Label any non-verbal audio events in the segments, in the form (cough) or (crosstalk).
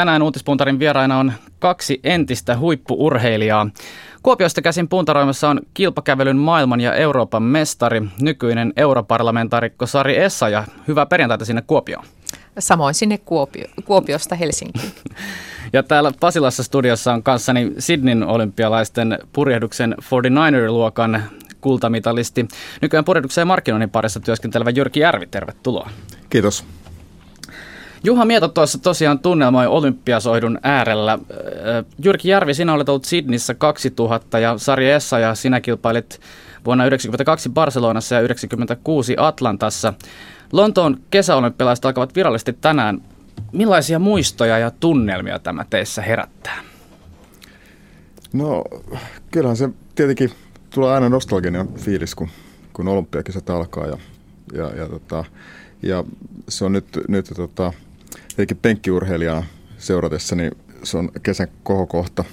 Tänään Uutispuntarin vieraina on kaksi entistä huippuurheilijaa. Kuopiosta käsin puntaroimassa on kilpakävelyn maailman ja Euroopan mestari, nykyinen europarlamentaarikko Sari Essa ja hyvää perjantaita sinne Kuopioon. Samoin sinne Kuopio, Kuopiosta Helsinkiin. (laughs) ja täällä Pasilassa studiossa on kanssani Sydneyn olympialaisten purjehduksen 49er-luokan kultamitalisti. Nykyään purjehduksen ja markkinoinnin parissa työskentelevä Jyrki Järvi, tervetuloa. Kiitos. Juha Mieto tuossa tosiaan tunnelmoi olympiasoidun äärellä. Jyrki Järvi, sinä olet ollut Sydneyssä 2000 ja Sari Essa ja sinä kilpailit vuonna 1992 Barcelonassa ja 1996 Atlantassa. Lontoon kesäolympialaiset alkavat virallisesti tänään. Millaisia muistoja ja tunnelmia tämä teissä herättää? No, kyllähän se tietenkin tulee aina nostalginen fiilis, kun, kun olympiakisat alkaa ja, ja, ja, tota, ja se on nyt, nyt tota, tietenkin penkkiurheilijana seuratessa, niin se on kesän kohokohta,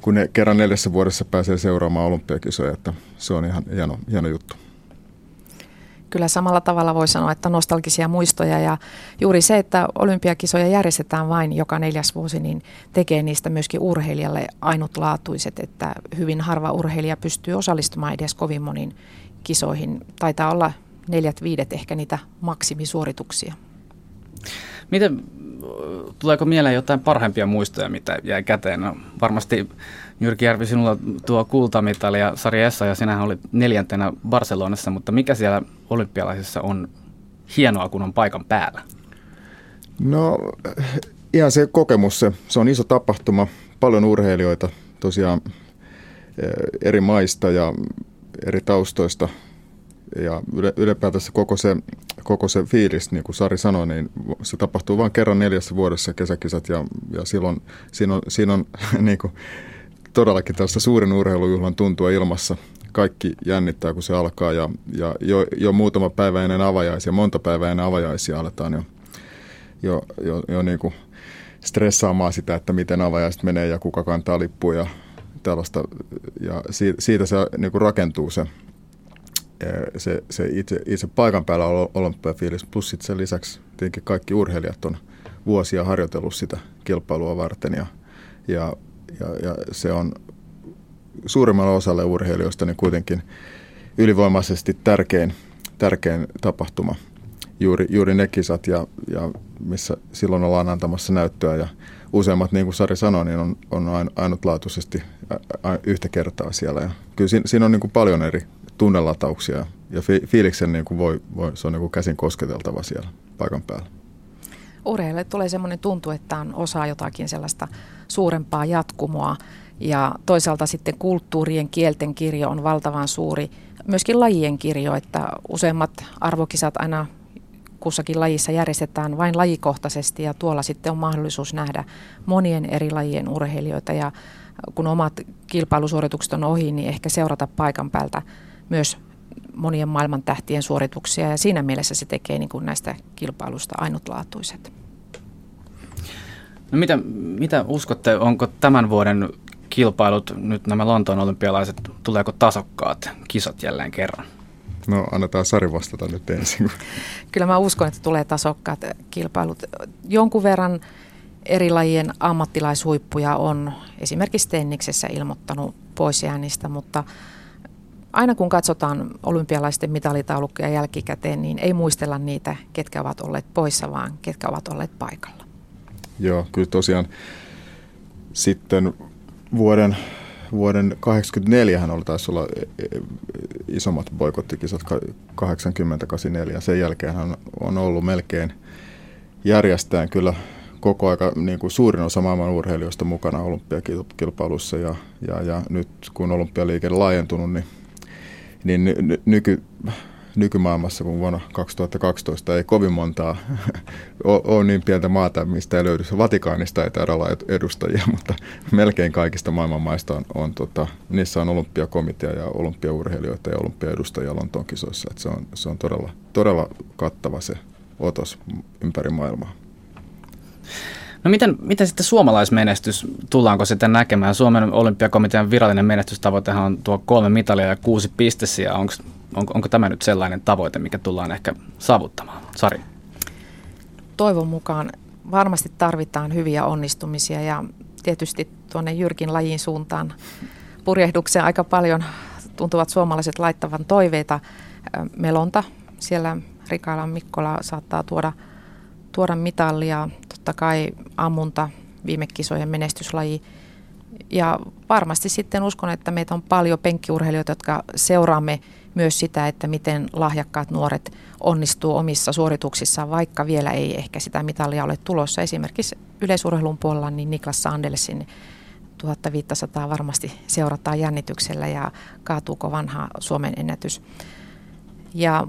kun ne kerran neljässä vuodessa pääsee seuraamaan olympiakisoja, että se on ihan hieno, hieno juttu. Kyllä samalla tavalla voi sanoa, että nostalgisia muistoja ja juuri se, että olympiakisoja järjestetään vain joka neljäs vuosi, niin tekee niistä myöskin urheilijalle ainutlaatuiset, että hyvin harva urheilija pystyy osallistumaan edes kovin moniin kisoihin. Taitaa olla neljät viidet ehkä niitä maksimisuorituksia. Miten, tuleeko mieleen jotain parhaimpia muistoja, mitä jäi käteen? No, varmasti Jyrki Järvi, sinulla tuo kultamitali ja Sari Essa ja sinähän oli neljäntenä Barcelonassa, mutta mikä siellä olympialaisissa on hienoa, kun on paikan päällä? No ihan se kokemus, se, se on iso tapahtuma, paljon urheilijoita tosiaan eh, eri maista ja eri taustoista ja ylipäätänsä koko se, koko se fiilis, niin kuin Sari sanoi, niin se tapahtuu vain kerran neljässä vuodessa kesäkisat ja, ja silloin siinä on, siinä on (laughs) niin kuin, todellakin tällaista suuren urheilujuhlan tuntua ilmassa. Kaikki jännittää, kun se alkaa ja, ja jo, jo muutama päivä ennen avajaisia, monta päivää ennen avajaisia aletaan jo, jo, jo, jo niin kuin stressaamaan sitä, että miten avajaiset menee ja kuka kantaa lippuja ja tällaista. Ja siitä, siitä se niin kuin rakentuu se, se, se itse, itse paikan päällä olympiafiilis, plus sitten sen lisäksi tietenkin kaikki urheilijat on vuosia harjoitellut sitä kilpailua varten ja, ja, ja, ja se on suurimmalle osalle urheilijoista niin kuitenkin ylivoimaisesti tärkein, tärkein tapahtuma. Juuri, juuri ne kisat, ja, ja missä silloin ollaan antamassa näyttöä ja useimmat, niin kuin Sari sanoi, niin on, on ainutlaatuisesti yhtä kertaa siellä. Ja kyllä siinä, siinä on niin kuin paljon eri tunnelatauksia ja fi- fiiliksen niin kuin voi, voi, se on niin kuin käsin kosketeltava siellä paikan päällä. Urheilijalle tulee semmoinen tuntu, että on osa jotakin sellaista suurempaa jatkumoa ja toisaalta sitten kulttuurien kielten kirjo on valtavan suuri. Myöskin lajien kirjo, että useimmat arvokisat aina kussakin lajissa järjestetään vain lajikohtaisesti ja tuolla sitten on mahdollisuus nähdä monien eri lajien urheilijoita ja kun omat kilpailusuoritukset on ohi, niin ehkä seurata paikan päältä myös monien maailman tähtien suorituksia ja siinä mielessä se tekee niin kuin näistä kilpailusta ainutlaatuiset. No mitä, mitä uskotte, onko tämän vuoden kilpailut, nyt nämä Lontoon olympialaiset, tuleeko tasokkaat kisat jälleen kerran? No annetaan Sari vastata nyt ensin. (laughs) Kyllä mä uskon, että tulee tasokkaat kilpailut. Jonkun verran eri lajien ammattilaishuippuja on esimerkiksi Tenniksessä ilmoittanut pois jäänistä, mutta aina kun katsotaan olympialaisten mitalitaulukkoja jälkikäteen, niin ei muistella niitä, ketkä ovat olleet poissa, vaan ketkä ovat olleet paikalla. Joo, kyllä tosiaan sitten vuoden, vuoden 84 hän oli taisi olla e, e, isommat boikottikisat 80-84. Sen jälkeen hän on ollut melkein järjestään kyllä koko aika niin kuin suurin osa maailman urheilijoista mukana olympiakilpailussa ja, ja, ja nyt kun olympialiike on laajentunut, niin niin ny- nyky, nykymaailmassa kuin vuonna 2012 ei kovin montaa (laughs) ole niin pientä maata, mistä ei löydy. Vatikaanista ei taida olla edustajia, (laughs) mutta melkein kaikista maailman maista on, on tota, niissä on olympiakomitea ja olympiaurheilijoita ja olympiaedustajia Lontoon kisoissa. Et se on, se on todella, todella kattava se otos ympäri maailmaa. No miten, miten sitten suomalaismenestys, tullaanko sitten näkemään? Suomen olympiakomitean virallinen menestystavoitehan on tuo kolme mitalia ja kuusi pistesiä. Onko, onko, onko tämä nyt sellainen tavoite, mikä tullaan ehkä saavuttamaan? Sari? Toivon mukaan varmasti tarvitaan hyviä onnistumisia ja tietysti tuonne Jyrkin lajin suuntaan purjehdukseen aika paljon tuntuvat suomalaiset laittavan toiveita. Melonta siellä Rikailan Mikkola saattaa tuoda, tuoda mitallia, totta kai ammunta, viime kisojen menestyslaji. Ja varmasti sitten uskon, että meitä on paljon penkkiurheilijoita, jotka seuraamme myös sitä, että miten lahjakkaat nuoret onnistuu omissa suorituksissaan, vaikka vielä ei ehkä sitä mitalia ole tulossa. Esimerkiksi yleisurheilun puolella niin Niklas Sandelsin 1500 varmasti seurataan jännityksellä ja kaatuuko vanha Suomen ennätys. Ja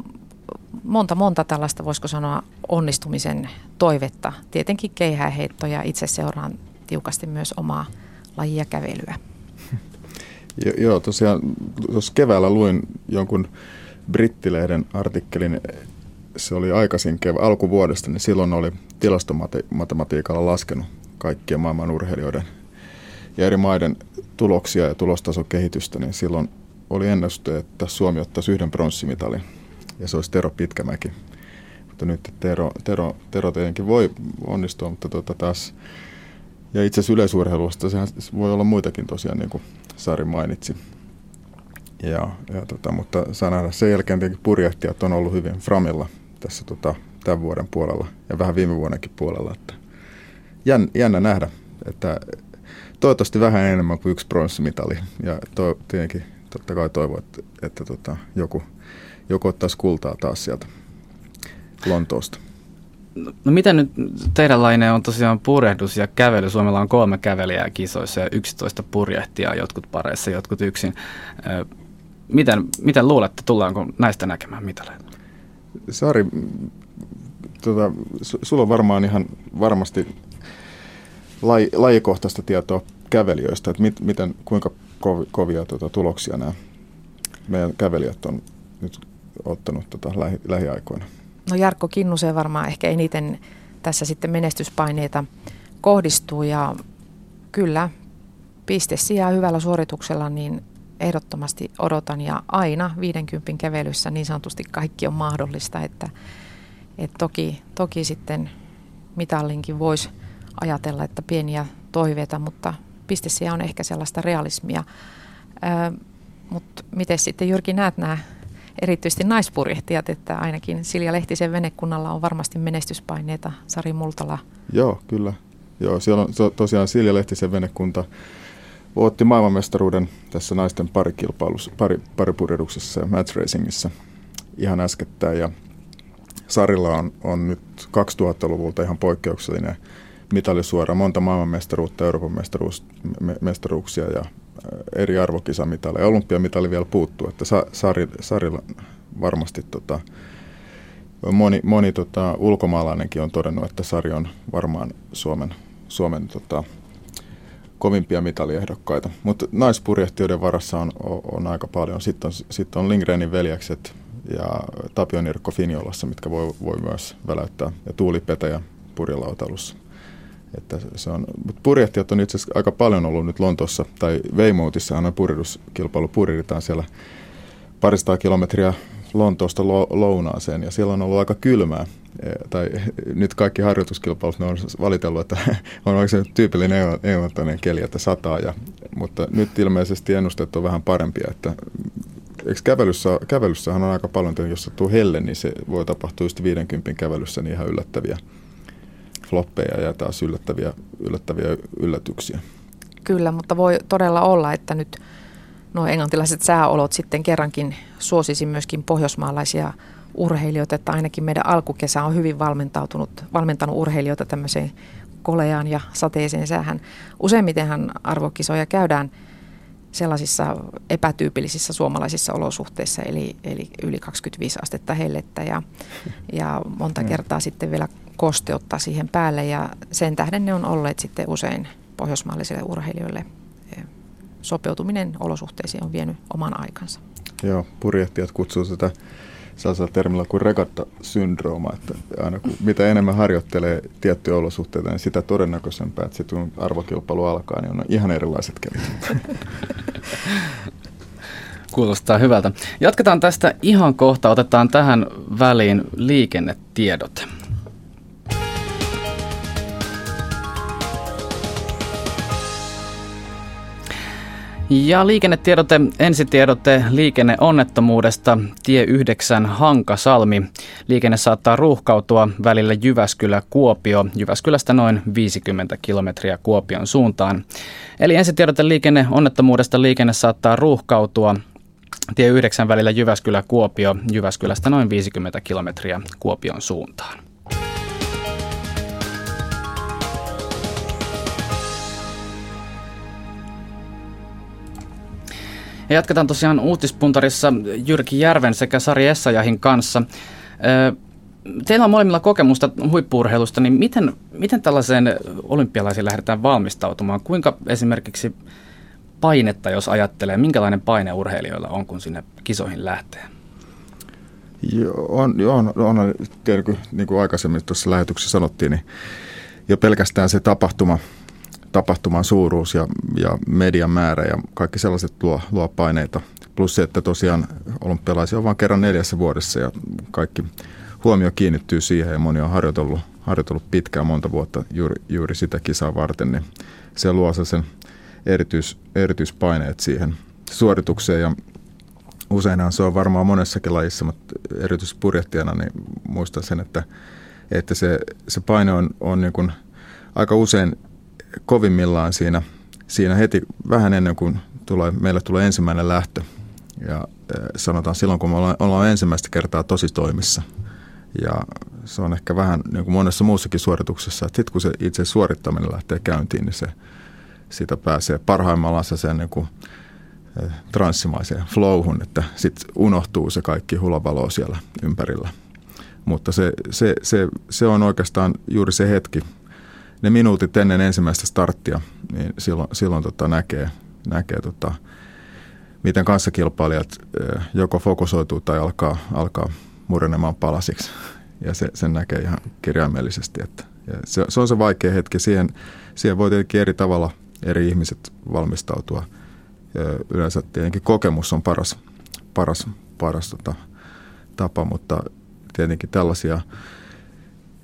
monta monta tällaista, voisiko sanoa, onnistumisen toivetta. Tietenkin keihääheitto ja itse seuraan tiukasti myös omaa lajia kävelyä. (laughs) Jo, joo, tosiaan tuossa keväällä luin jonkun brittilehden artikkelin, se oli aikaisin kevä, alkuvuodesta, niin silloin oli tilastomatematiikalla laskenut kaikkien maailman urheilijoiden ja eri maiden tuloksia ja tulostasokehitystä, niin silloin oli ennuste, että Suomi ottaisi yhden pronssimitalin se olisi Tero Pitkämäki. Mutta nyt Tero, Tero, Tero tietenkin voi onnistua, mutta tuota taas, ja itse asiassa yleisurheilusta sehän voi olla muitakin tosiaan, niin kuin Sari mainitsi. Ja, ja tota, mutta saa nähdä, sen jälkeen tietenkin purjehtijat on ollut hyvin framilla tässä tota, tämän vuoden puolella ja vähän viime vuonnakin puolella. Että jän, jännä nähdä, että toivottavasti vähän enemmän kuin yksi pronssimitali. Ja to, tietenkin totta kai toivon, että, että tota, joku, joku ottaisi kultaa taas sieltä Lontoosta. No miten nyt teidän laine on tosiaan purjehdus ja kävely? Suomella on kolme kävelijää kisoissa ja 11 purjehtijaa, jotkut pareissa, jotkut yksin. Miten, miten luulette, tullaanko näistä näkemään mitaleita? Sari, tota, sulla on varmaan ihan varmasti laj, lajikohtaista tietoa kävelijöistä, että mit, miten, kuinka kovi, kovia tota, tuloksia nämä meidän kävelijät on nyt ottanut tota, lähi, lähiaikoina. No Jarkko Kinnuseen varmaan ehkä eniten tässä sitten menestyspaineita kohdistuu ja kyllä piste sijaa hyvällä suorituksella niin ehdottomasti odotan ja aina 50 kävelyssä niin sanotusti kaikki on mahdollista, että, että toki, toki sitten mitallinkin voisi ajatella, että pieniä toiveita, mutta pistesiä on ehkä sellaista realismia. mutta miten sitten Jyrki näet nämä erityisesti naispurjehtijat, että ainakin Silja Lehtisen venekunnalla on varmasti menestyspaineita. Sari Multala. Joo, kyllä. Joo, siellä on tosiaan Silja Lehtisen venekunta voitti maailmanmestaruuden tässä naisten parikilpailussa, pari, paripurjeduksessa ja match racingissa ihan äskettäin. Ja Sarilla on, on nyt 2000-luvulta ihan poikkeuksellinen mitalisuora, monta maailmanmestaruutta, Euroopan mestaruuksia ja eri arvokisamitaleja. Olympiamitali vielä puuttuu, että sa, Sari, Sarilla varmasti tota, moni, moni tota, ulkomaalainenkin on todennut, että Sari on varmaan Suomen, Suomen tota, kovimpia mitaliehdokkaita. Mutta naispurjehtijoiden varassa on, on, on aika paljon. Sitten on, sit on Lindgrenin veljekset ja Tapio Nirkko Finiolassa, mitkä voi, voi myös väläyttää, ja Tuuli Petäjä purjelautalussa. Että se on, mutta purjehtijat on itse asiassa aika paljon ollut nyt Lontossa, tai Weymouthissa on purjehduskilpailu, purjehditaan siellä parista kilometriä Lontoosta lo, lounaaseen, ja siellä on ollut aika kylmää. E, tai (laughs) nyt kaikki harjoituskilpailut, ne on valitellut, että (laughs) on oikein tyypillinen englantainen keli, että sataa, ja, mutta nyt ilmeisesti ennusteet on vähän parempia, että eikö kävelyssä, kävelyssähän on aika paljon, jos sattuu helle, niin se voi tapahtua just 50 kävelyssä niin ihan yllättäviä floppeja ja taas yllättäviä, yllättäviä yllätyksiä. Kyllä, mutta voi todella olla, että nyt nuo englantilaiset sääolot sitten kerrankin suosisi myöskin pohjoismaalaisia urheilijoita, että ainakin meidän alkukesä on hyvin valmentautunut, valmentanut urheilijoita tämmöiseen koleaan ja sateeseen säähän. Useimmitenhan arvokisoja käydään sellaisissa epätyypillisissä suomalaisissa olosuhteissa, eli, eli yli 25 astetta hellettä ja, ja monta mm. kertaa sitten vielä kosteutta siihen päälle ja sen tähden ne on olleet sitten usein pohjoismaallisille urheilijoille. Sopeutuminen olosuhteisiin on vienyt oman aikansa. Joo, purjehtijat kutsuu sitä sellaisella termillä kuin regatta-syndrooma, että aina kun mitä enemmän harjoittelee tiettyjä olosuhteita, niin sitä todennäköisempää, että sitten kun arvokilpailu alkaa, niin on ihan erilaiset kelit. (laughs) Kuulostaa hyvältä. Jatketaan tästä ihan kohta. Otetaan tähän väliin liikennetiedot. Ja liikennetiedote, ensitiedote liikenneonnettomuudesta, tie 9 Hankasalmi. Liikenne saattaa ruuhkautua välillä Jyväskylä-Kuopio, Jyväskylästä noin 50 kilometriä Kuopion suuntaan. Eli ensitiedote liikenneonnettomuudesta liikenne saattaa ruuhkautua tie 9 välillä Jyväskylä-Kuopio, Jyväskylästä noin 50 kilometriä Kuopion suuntaan. Ja jatketaan tosiaan uutispuntarissa Jyrki Järven sekä Sari Essayahin kanssa. Teillä on molemmilla kokemusta huippuurheilusta, niin miten, miten tällaiseen olympialaisiin lähdetään valmistautumaan? Kuinka esimerkiksi painetta, jos ajattelee, minkälainen paine urheilijoilla on, kun sinne kisoihin lähtee? Joo, on, on, on niin kuin aikaisemmin tuossa lähetyksessä sanottiin, niin jo pelkästään se tapahtuma, tapahtuman suuruus ja, ja median määrä ja kaikki sellaiset luo, luo paineita. Plus se, että tosiaan olympialaisia on vain kerran neljässä vuodessa ja kaikki huomio kiinnittyy siihen ja moni on harjoitellut, harjoitellut pitkään monta vuotta juuri, juuri sitä kisaa varten, niin se luo sen erityis, erityispaineet siihen suoritukseen ja useinhan se on varmaan monessakin lajissa, mutta erityisesti purjehtijana niin muistan sen, että, että se, se paine on, on niin kuin aika usein kovimmillaan siinä, siinä heti vähän ennen kuin tulee, meille tulee ensimmäinen lähtö. Ja sanotaan silloin, kun me ollaan, ollaan ensimmäistä kertaa tosi toimissa. Ja se on ehkä vähän niin kuin monessa muussakin suorituksessa, että sitten kun se itse suorittaminen lähtee käyntiin, niin se, siitä pääsee parhaimmillaan sen niin kuin, transsimaiseen flowhun, että sitten unohtuu se kaikki hulabalo siellä ympärillä. Mutta se, se, se, se on oikeastaan juuri se hetki, ne minuutit ennen ensimmäistä starttia, niin silloin, silloin tota näkee, näkee tota, miten kanssakilpailijat joko fokusoituu tai alkaa, alkaa murenemaan palasiksi. Ja se, sen näkee ihan kirjaimellisesti. Että, ja se, se on se vaikea hetki. Siihen, siihen voi tietenkin eri tavalla eri ihmiset valmistautua. Ja yleensä tietenkin kokemus on paras, paras, paras tota, tapa, mutta tietenkin tällaisia –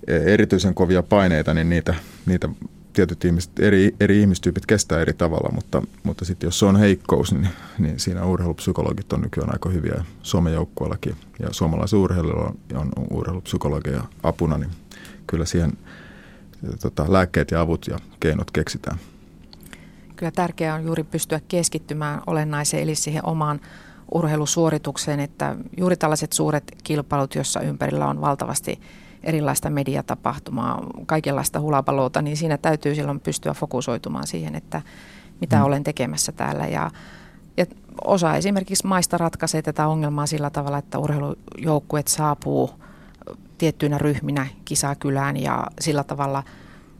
erityisen kovia paineita, niin niitä, niitä tietyt ihmiset, eri, eri ihmistyypit kestää eri tavalla, mutta, mutta sitten jos se on heikkous, niin, niin siinä urheilupsykologit on nykyään aika hyviä Suomen joukkueellakin ja suomalaisen urheilijoilla on, on urheilupsykologeja apuna, niin kyllä siihen tota, lääkkeet ja avut ja keinot keksitään. Kyllä tärkeää on juuri pystyä keskittymään olennaiseen, eli siihen omaan urheilusuoritukseen, että juuri tällaiset suuret kilpailut, jossa ympärillä on valtavasti erilaista mediatapahtumaa, kaikenlaista hulapaloota, niin siinä täytyy silloin pystyä fokusoitumaan siihen, että mitä mm. olen tekemässä täällä. Ja, ja osa esimerkiksi maista ratkaisee tätä ongelmaa sillä tavalla, että urheilujoukkueet saapuu tiettyinä ryhminä kisakylään ja sillä tavalla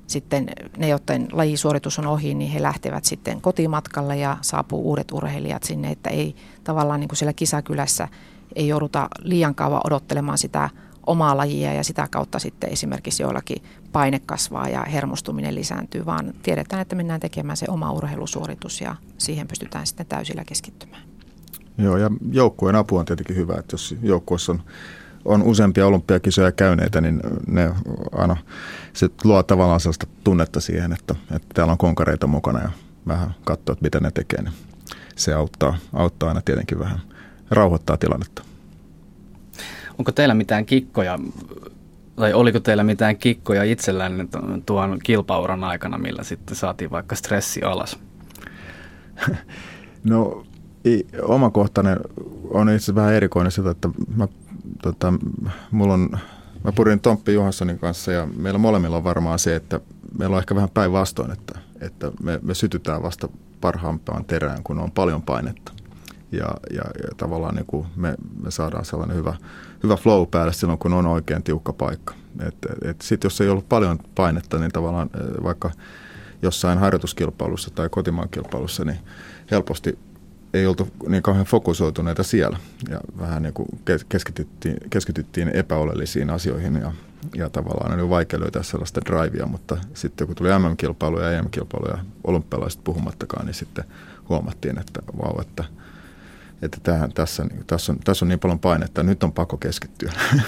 sitten ne, joiden lajisuoritus on ohi, niin he lähtevät sitten kotimatkalle ja saapuu uudet urheilijat sinne, että ei tavallaan niin kuin siellä kisakylässä ei jouduta liian kauan odottelemaan sitä omaa lajia ja sitä kautta sitten esimerkiksi joillakin paine kasvaa ja hermostuminen lisääntyy, vaan tiedetään, että mennään tekemään se oma urheilusuoritus ja siihen pystytään sitten täysillä keskittymään. Joo, ja joukkueen apu on tietenkin hyvä, että jos joukkueessa on, on useampia olympiakisoja käyneitä, niin ne aina se luo tavallaan sellaista tunnetta siihen, että, että täällä on konkareita mukana ja vähän katsoa, mitä ne tekee, niin se auttaa, auttaa aina tietenkin vähän, rauhoittaa tilannetta. Onko teillä mitään kikkoja, tai oliko teillä mitään kikkoja itsellänne tuon kilpauran aikana, millä sitten saatiin vaikka stressi alas? (laughs) No omakohtainen on itse vähän erikoinen sitä, että mä, tota, mulla on, mä purin Tomppi Johanssonin kanssa ja meillä molemmilla on varmaan se, että meillä on ehkä vähän päinvastoin, että, että me, me sytytään vasta parhaampaan terään, kun on paljon painetta ja, ja, ja tavallaan niin kuin me, me saadaan sellainen hyvä, hyvä flow päälle silloin, kun on oikein tiukka paikka. Sitten jos ei ollut paljon painetta, niin tavallaan eh, vaikka jossain harjoituskilpailussa tai kotimaan kilpailussa, niin helposti ei oltu niin kauhean fokusoituneita siellä ja vähän niin kuin keskityttiin, keskityttiin epäolellisiin asioihin ja, ja tavallaan oli vaikea löytää sellaista drivea, mutta sitten kun tuli MM-kilpailuja ja EM-kilpailuja, olympialaiset puhumattakaan, niin sitten huomattiin, että vau, että – että tähän, tässä, tässä, on, tässä on niin paljon painetta, nyt on pakko keskittyä. (laughs)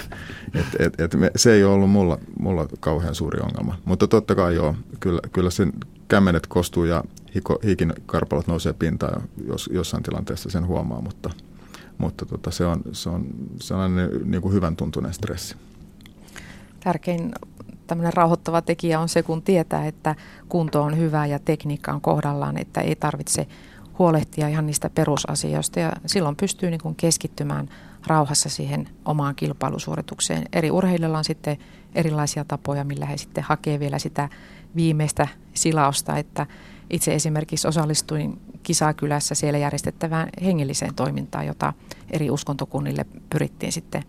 et, et, et me, se ei ole ollut mulla, mulla kauhean suuri ongelma. Mutta totta kai joo, kyllä, kyllä sen kämmenet kostuu ja hiko, hiikin karpalot nousee pintaan, jos jossain tilanteessa sen huomaa, mutta, mutta tota, se, on, se on sellainen niin kuin hyvän tuntunen stressi. Tärkein tämmöinen rauhoittava tekijä on se, kun tietää, että kunto on hyvä ja tekniikka on kohdallaan, että ei tarvitse huolehtia ihan niistä perusasioista ja silloin pystyy niin kuin keskittymään rauhassa siihen omaan kilpailusuoritukseen. Eri urheilijoilla on sitten erilaisia tapoja, millä he sitten hakee vielä sitä viimeistä silausta, että itse esimerkiksi osallistuin Kisakylässä siellä järjestettävään hengelliseen toimintaan, jota eri uskontokunnille pyrittiin sitten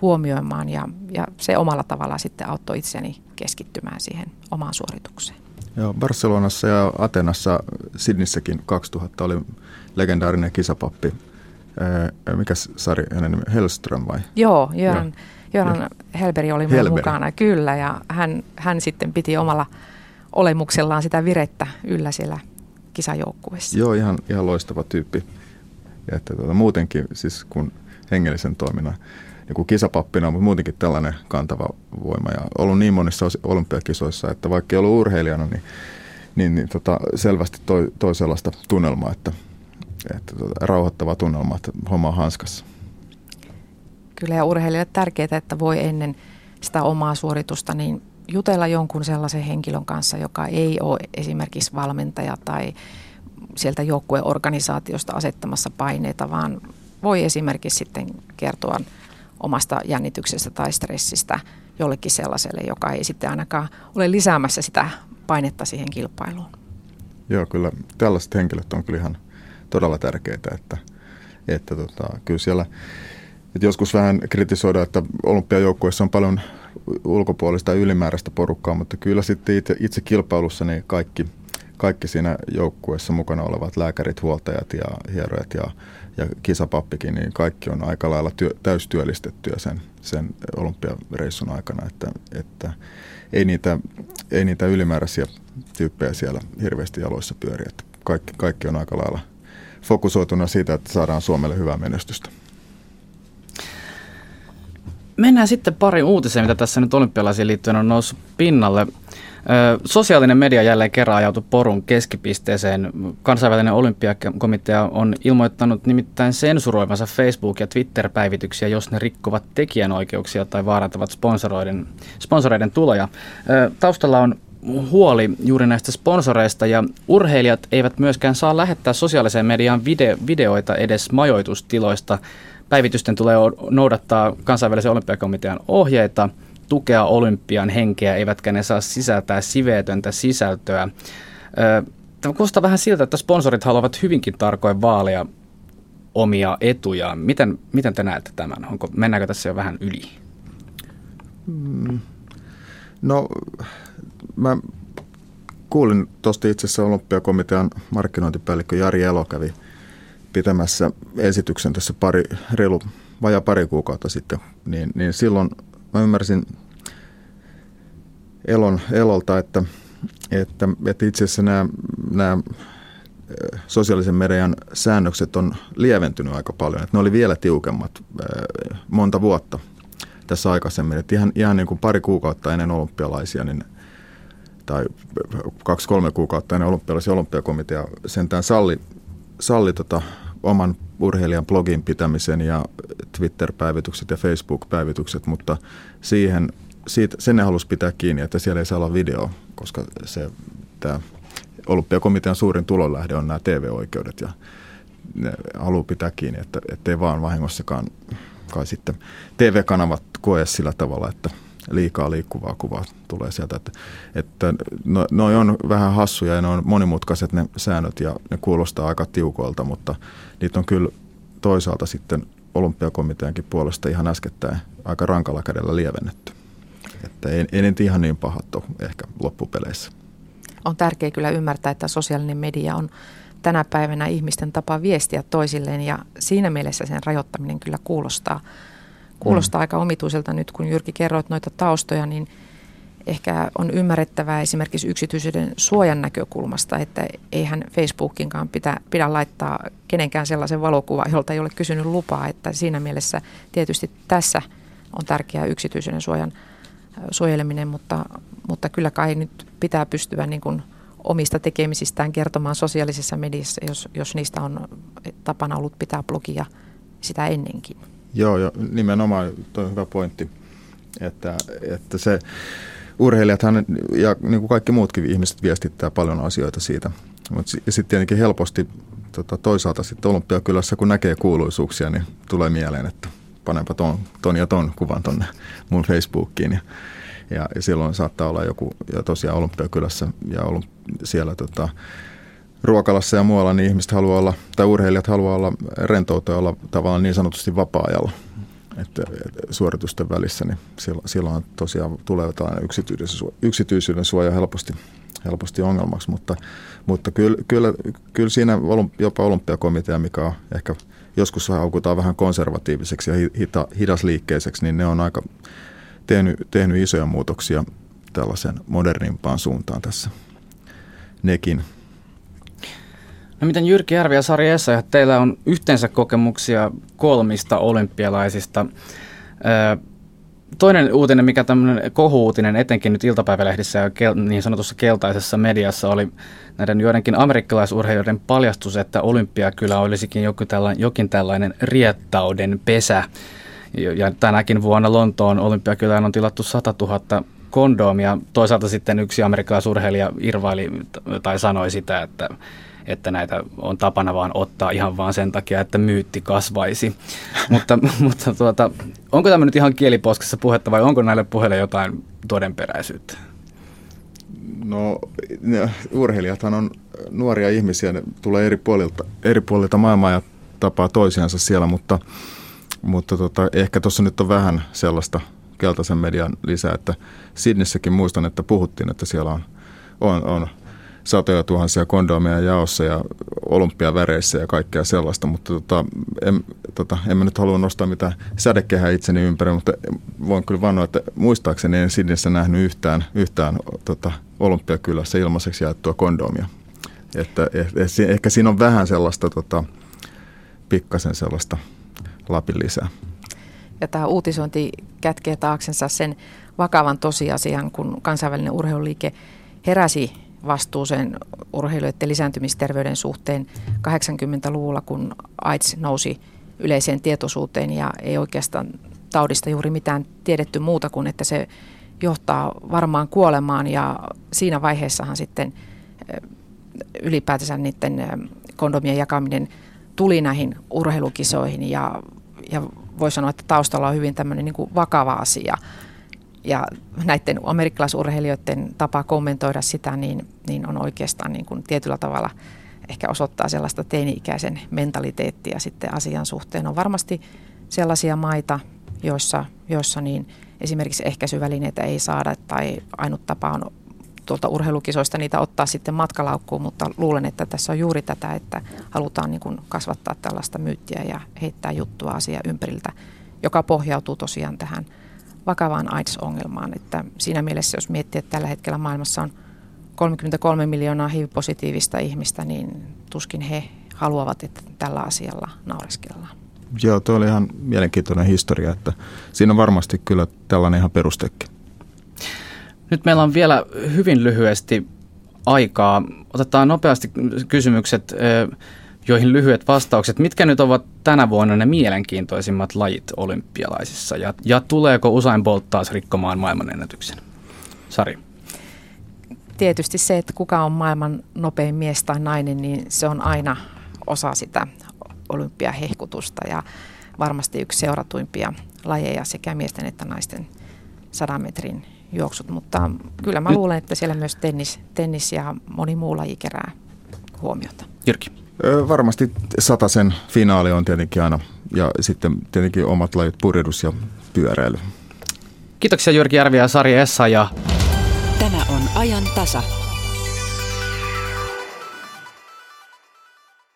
huomioimaan ja, ja se omalla tavalla sitten auttoi itseni keskittymään siihen omaan suoritukseen. Joo, Barcelonassa ja Atenassa, Sidnissäkin 2000 oli legendaarinen kisapappi. Mikä Sari hänen nimi? Hellström vai? Joo, Jöran, Jöran Helberi oli Helberi. mukana, kyllä. Ja hän, hän sitten piti omalla olemuksellaan sitä virettä yllä siellä kisajoukkueessa. Joo, ihan, ihan loistava tyyppi. Ja että tuota, muutenkin siis kun hengellisen toiminnan kuin kisapappina, mutta muutenkin tällainen kantava voima. Ja ollut niin monissa olympiakisoissa, että vaikka ei ollut urheilijana, niin, niin, niin tota, selvästi toi, toi sellaista tunnelmaa, että, että tota, rauhoittava tunnelma, että homma on hanskassa. Kyllä ja urheilijalle tärkeää, että voi ennen sitä omaa suoritusta niin jutella jonkun sellaisen henkilön kanssa, joka ei ole esimerkiksi valmentaja tai sieltä joukkueorganisaatiosta asettamassa paineita, vaan voi esimerkiksi sitten kertoa omasta jännityksestä tai stressistä jollekin sellaiselle, joka ei sitten ainakaan ole lisäämässä sitä painetta siihen kilpailuun. Joo, kyllä tällaiset henkilöt on kyllä ihan todella tärkeitä, että, että tota, kyllä siellä että joskus vähän kritisoidaan, että olympiajoukkueessa on paljon ulkopuolista ylimääräistä porukkaa, mutta kyllä sitten itse, itse kilpailussa niin kaikki, kaikki siinä joukkueessa mukana olevat lääkärit, huoltajat ja hierojat ja ja kisapappikin, niin kaikki on aika lailla työ, täystyöllistettyä sen, sen olympiareissun aikana, että, että ei, niitä, ei niitä ylimääräisiä tyyppejä siellä hirveästi jaloissa pyöri. Että kaikki, kaikki on aika lailla fokusoituna siitä, että saadaan Suomelle hyvää menestystä. Mennään sitten pari uutiseen, mitä tässä nyt olympialaisiin liittyen on noussut pinnalle. Sosiaalinen media jälleen kerran ajautui porun keskipisteeseen. Kansainvälinen olympiakomitea on ilmoittanut nimittäin sensuroivansa Facebook- ja Twitter-päivityksiä, jos ne rikkovat tekijänoikeuksia tai vaarantavat sponsoroiden, sponsoreiden tuloja. Taustalla on huoli juuri näistä sponsoreista ja urheilijat eivät myöskään saa lähettää sosiaaliseen mediaan video, videoita edes majoitustiloista. Päivitysten tulee noudattaa kansainvälisen olympiakomitean ohjeita – tukea olympian henkeä, eivätkä ne saa sisältää siveetöntä sisältöä. Tämä kuulostaa vähän siltä, että sponsorit haluavat hyvinkin tarkoin vaalia omia etujaan. Miten, miten te näette tämän? Onko, mennäänkö tässä jo vähän yli? Mm. No, mä kuulin tuosta itse asiassa olympiakomitean markkinointipäällikkö Jari Elo kävi pitämässä esityksen tässä pari, reilu, vajaa pari kuukautta sitten, niin, niin silloin mä ymmärsin Elon, Elolta, että, että, että itse asiassa nämä, nämä sosiaalisen median säännökset on lieventynyt aika paljon. Että ne oli vielä tiukemmat monta vuotta tässä aikaisemmin. Että ihan, ihan niin kuin pari kuukautta ennen olympialaisia, niin, tai kaksi-kolme kuukautta ennen olympialaisia olympiakomitea sentään salli, salli tota, oman urheilijan blogin pitämisen ja Twitter-päivitykset ja Facebook-päivitykset, mutta siihen, siitä, sen ne halusi pitää kiinni, että siellä ei saa olla video, koska se, tämä olympiakomitean suurin tulonlähde on nämä TV-oikeudet ja ne haluaa pitää kiinni, että ettei vaan vahingossakaan kai sitten TV-kanavat koe sillä tavalla, että liikaa liikkuvaa kuvaa tulee sieltä. Että, että no, noi on vähän hassuja ja ne on monimutkaiset ne säännöt ja ne kuulostaa aika tiukoilta, mutta niitä on kyllä toisaalta sitten olympiakomiteankin puolesta ihan äskettäin aika rankalla kädellä lievennetty. Että ei, ei nyt ihan niin pahat ole ehkä loppupeleissä. On tärkeää kyllä ymmärtää, että sosiaalinen media on tänä päivänä ihmisten tapa viestiä toisilleen ja siinä mielessä sen rajoittaminen kyllä kuulostaa, kuulostaa mm. aika omituiselta nyt, kun Jyrki kerroit noita taustoja, niin – ehkä on ymmärrettävää esimerkiksi yksityisyyden suojan näkökulmasta, että eihän Facebookinkaan pitä, pidä laittaa kenenkään sellaisen valokuva, jolta ei ole kysynyt lupaa, että siinä mielessä tietysti tässä on tärkeää yksityisyyden suojan suojeleminen, mutta, mutta kyllä kai nyt pitää pystyä niin kuin omista tekemisistään kertomaan sosiaalisessa mediassa, jos, jos niistä on tapana ollut pitää blogia sitä ennenkin. Joo, jo, nimenomaan tuo on hyvä pointti, että, että se urheilijathan ja niin kuin kaikki muutkin ihmiset viestittää paljon asioita siitä. Mutta sitten tietenkin helposti tota, toisaalta sitten Olympiakylässä, kun näkee kuuluisuuksia, niin tulee mieleen, että panenpa ton, ton ja ton kuvan tonne mun Facebookiin. Ja, ja, silloin saattaa olla joku, ja tosiaan Olympiakylässä ja ollut siellä tota, ruokalassa ja muualla, niin ihmiset haluaa olla, tai urheilijat haluaa olla rentoutua olla tavallaan niin sanotusti vapaa-ajalla että, suoritusten välissä, niin silloin, silloin tosiaan tulee yksityisyyden, yksityisyyden suoja helposti, helposti ongelmaksi, mutta, mutta kyllä, kyllä, kyllä siinä jopa olympiakomitea, mikä on ehkä joskus haukutaan vähän konservatiiviseksi ja hita, hidasliikkeiseksi, niin ne on aika tehnyt, tehnyt isoja muutoksia tällaisen modernimpaan suuntaan tässä nekin. No miten Jyrki Järvi ja Sari Essa, teillä on yhteensä kokemuksia kolmista olympialaisista. Toinen uutinen, mikä tämmöinen kohuutinen, etenkin nyt iltapäivälehdissä ja niin sanotussa keltaisessa mediassa, oli näiden joidenkin amerikkalaisurheilijoiden paljastus, että olympiakylä olisikin jokin tällainen, jokin tällainen riettauden pesä. Ja tänäkin vuonna Lontoon olympiakylään on tilattu 100 000 kondoomia. Toisaalta sitten yksi amerikkalaisurheilija irvaili tai sanoi sitä, että että näitä on tapana vaan ottaa ihan vaan sen takia, että myytti kasvaisi. (laughs) mutta mutta tuota, onko tämä nyt ihan kieliposkessa puhetta vai onko näille puheille jotain todenperäisyyttä? No urheilijathan on nuoria ihmisiä, ne tulee eri puolilta, eri puolilta maailmaa ja tapaa toisiansa siellä, mutta, mutta tota, ehkä tuossa nyt on vähän sellaista keltaisen median lisää, että Sidnissäkin muistan, että puhuttiin, että siellä on, on, on satoja tuhansia kondomeja jaossa ja olympiaväreissä ja kaikkea sellaista, mutta tota, en, tota, en mä nyt halua nostaa mitään sädekehää itseni ympäri, mutta voin kyllä vannoa, että muistaakseni en Sidnissä nähnyt yhtään, yhtään tota, olympiakylässä ilmaiseksi jaettua kondomia. Että eh, eh, ehkä siinä on vähän sellaista, tota, pikkasen sellaista lapin lisää. Ja tämä uutisointi kätkee taaksensa sen vakavan tosiasian, kun kansainvälinen urheiluliike heräsi vastuuseen urheilijoiden lisääntymisterveyden suhteen 80-luvulla, kun AIDS nousi yleiseen tietoisuuteen ja ei oikeastaan taudista juuri mitään tiedetty muuta kuin, että se johtaa varmaan kuolemaan ja siinä vaiheessahan sitten ylipäätänsä niiden kondomien jakaminen tuli näihin urheilukisoihin ja, ja voi sanoa, että taustalla on hyvin tämmöinen niin vakava asia ja näiden amerikkalaisurheilijoiden tapa kommentoida sitä, niin, niin on oikeastaan niin kuin tietyllä tavalla ehkä osoittaa sellaista teini-ikäisen mentaliteettia sitten asian suhteen. On varmasti sellaisia maita, joissa, joissa niin esimerkiksi ehkäisyvälineitä ei saada tai ainut tapa on tuolta urheilukisoista niitä ottaa sitten matkalaukkuun, mutta luulen, että tässä on juuri tätä, että halutaan niin kuin kasvattaa tällaista myyttiä ja heittää juttua asia ympäriltä, joka pohjautuu tosiaan tähän – vakavaan AIDS-ongelmaan. Että siinä mielessä, jos miettii, että tällä hetkellä maailmassa on 33 miljoonaa HIV-positiivista ihmistä, niin tuskin he haluavat, että tällä asialla naureskellaan. Joo, tuo oli ihan mielenkiintoinen historia, että siinä on varmasti kyllä tällainen ihan perustekin. Nyt meillä on vielä hyvin lyhyesti aikaa. Otetaan nopeasti kysymykset joihin lyhyet vastaukset. Mitkä nyt ovat tänä vuonna ne mielenkiintoisimmat lajit olympialaisissa ja, ja tuleeko Usain Bolt taas rikkomaan maailmanennätyksen? Sari. Tietysti se, että kuka on maailman nopein mies tai nainen, niin se on aina osa sitä olympiahehkutusta ja varmasti yksi seuratuimpia lajeja sekä miesten että naisten sadan metrin juoksut, mutta kyllä mä luulen, että siellä myös tennis, tennis ja moni muu laji kerää huomiota. Jyrki. Varmasti sen finaali on tietenkin aina ja sitten tietenkin omat lajit purjehdus ja pyöräily. Kiitoksia Jyrki Järvi ja Sari Essa. Ja... Tämä on ajan tasa.